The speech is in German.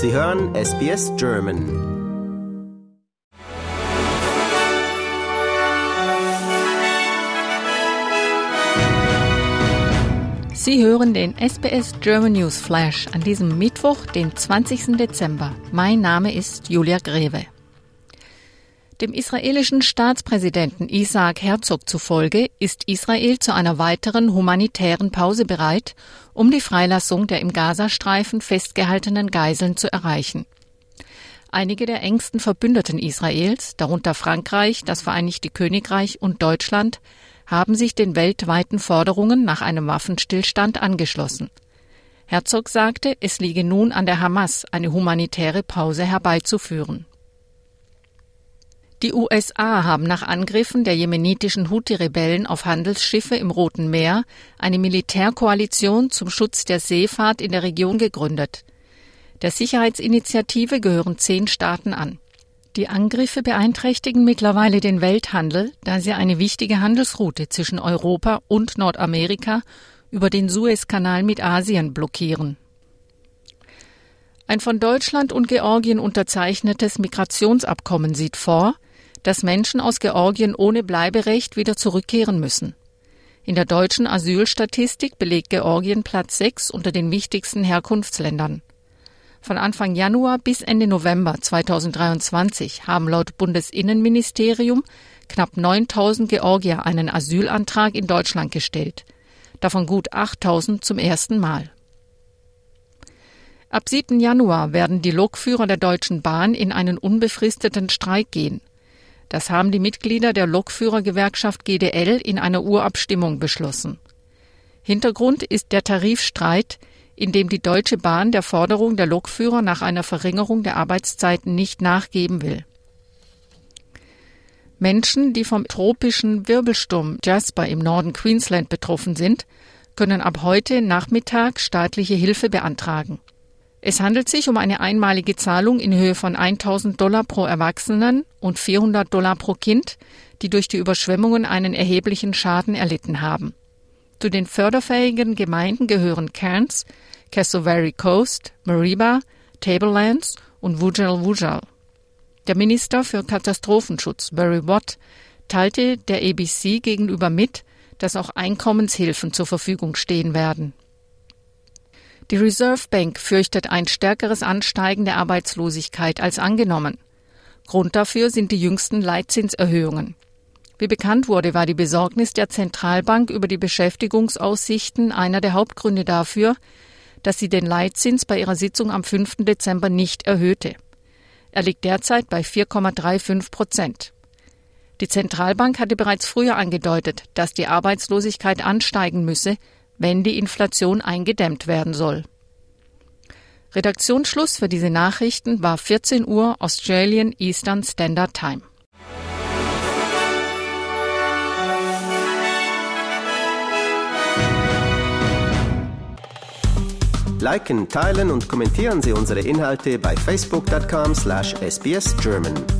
Sie hören SBS German. Sie hören den SBS German News Flash an diesem Mittwoch, den 20. Dezember. Mein Name ist Julia Greve. Dem israelischen Staatspräsidenten Isaac Herzog zufolge ist Israel zu einer weiteren humanitären Pause bereit, um die Freilassung der im Gazastreifen festgehaltenen Geiseln zu erreichen. Einige der engsten Verbündeten Israels, darunter Frankreich, das Vereinigte Königreich und Deutschland, haben sich den weltweiten Forderungen nach einem Waffenstillstand angeschlossen. Herzog sagte, es liege nun an der Hamas, eine humanitäre Pause herbeizuführen. Die USA haben nach Angriffen der jemenitischen Houthi-Rebellen auf Handelsschiffe im Roten Meer eine Militärkoalition zum Schutz der Seefahrt in der Region gegründet. Der Sicherheitsinitiative gehören zehn Staaten an. Die Angriffe beeinträchtigen mittlerweile den Welthandel, da sie eine wichtige Handelsroute zwischen Europa und Nordamerika über den Suezkanal mit Asien blockieren. Ein von Deutschland und Georgien unterzeichnetes Migrationsabkommen sieht vor, dass Menschen aus Georgien ohne Bleiberecht wieder zurückkehren müssen. In der deutschen Asylstatistik belegt Georgien Platz 6 unter den wichtigsten Herkunftsländern. Von Anfang Januar bis Ende November 2023 haben laut Bundesinnenministerium knapp 9000 Georgier einen Asylantrag in Deutschland gestellt, davon gut 8000 zum ersten Mal. Ab 7. Januar werden die Lokführer der Deutschen Bahn in einen unbefristeten Streik gehen. Das haben die Mitglieder der Lokführergewerkschaft GDL in einer Urabstimmung beschlossen. Hintergrund ist der Tarifstreit, in dem die Deutsche Bahn der Forderung der Lokführer nach einer Verringerung der Arbeitszeiten nicht nachgeben will. Menschen, die vom tropischen Wirbelsturm Jasper im Norden Queensland betroffen sind, können ab heute Nachmittag staatliche Hilfe beantragen. Es handelt sich um eine einmalige Zahlung in Höhe von 1000 Dollar pro Erwachsenen und 400 Dollar pro Kind, die durch die Überschwemmungen einen erheblichen Schaden erlitten haben. Zu den förderfähigen Gemeinden gehören Cairns, Cassowary Coast, Mariba, Tablelands und Wujal Wujal. Der Minister für Katastrophenschutz, Barry Watt, teilte der ABC gegenüber mit, dass auch Einkommenshilfen zur Verfügung stehen werden. Die Reserve Bank fürchtet ein stärkeres Ansteigen der Arbeitslosigkeit als angenommen. Grund dafür sind die jüngsten Leitzinserhöhungen. Wie bekannt wurde, war die Besorgnis der Zentralbank über die Beschäftigungsaussichten einer der Hauptgründe dafür, dass sie den Leitzins bei ihrer Sitzung am 5. Dezember nicht erhöhte. Er liegt derzeit bei 4,35 Prozent. Die Zentralbank hatte bereits früher angedeutet, dass die Arbeitslosigkeit ansteigen müsse, wenn die Inflation eingedämmt werden soll. Redaktionsschluss für diese Nachrichten war 14 Uhr Australian Eastern Standard Time. Liken, teilen und kommentieren Sie unsere Inhalte bei facebook.com/sbsgerman.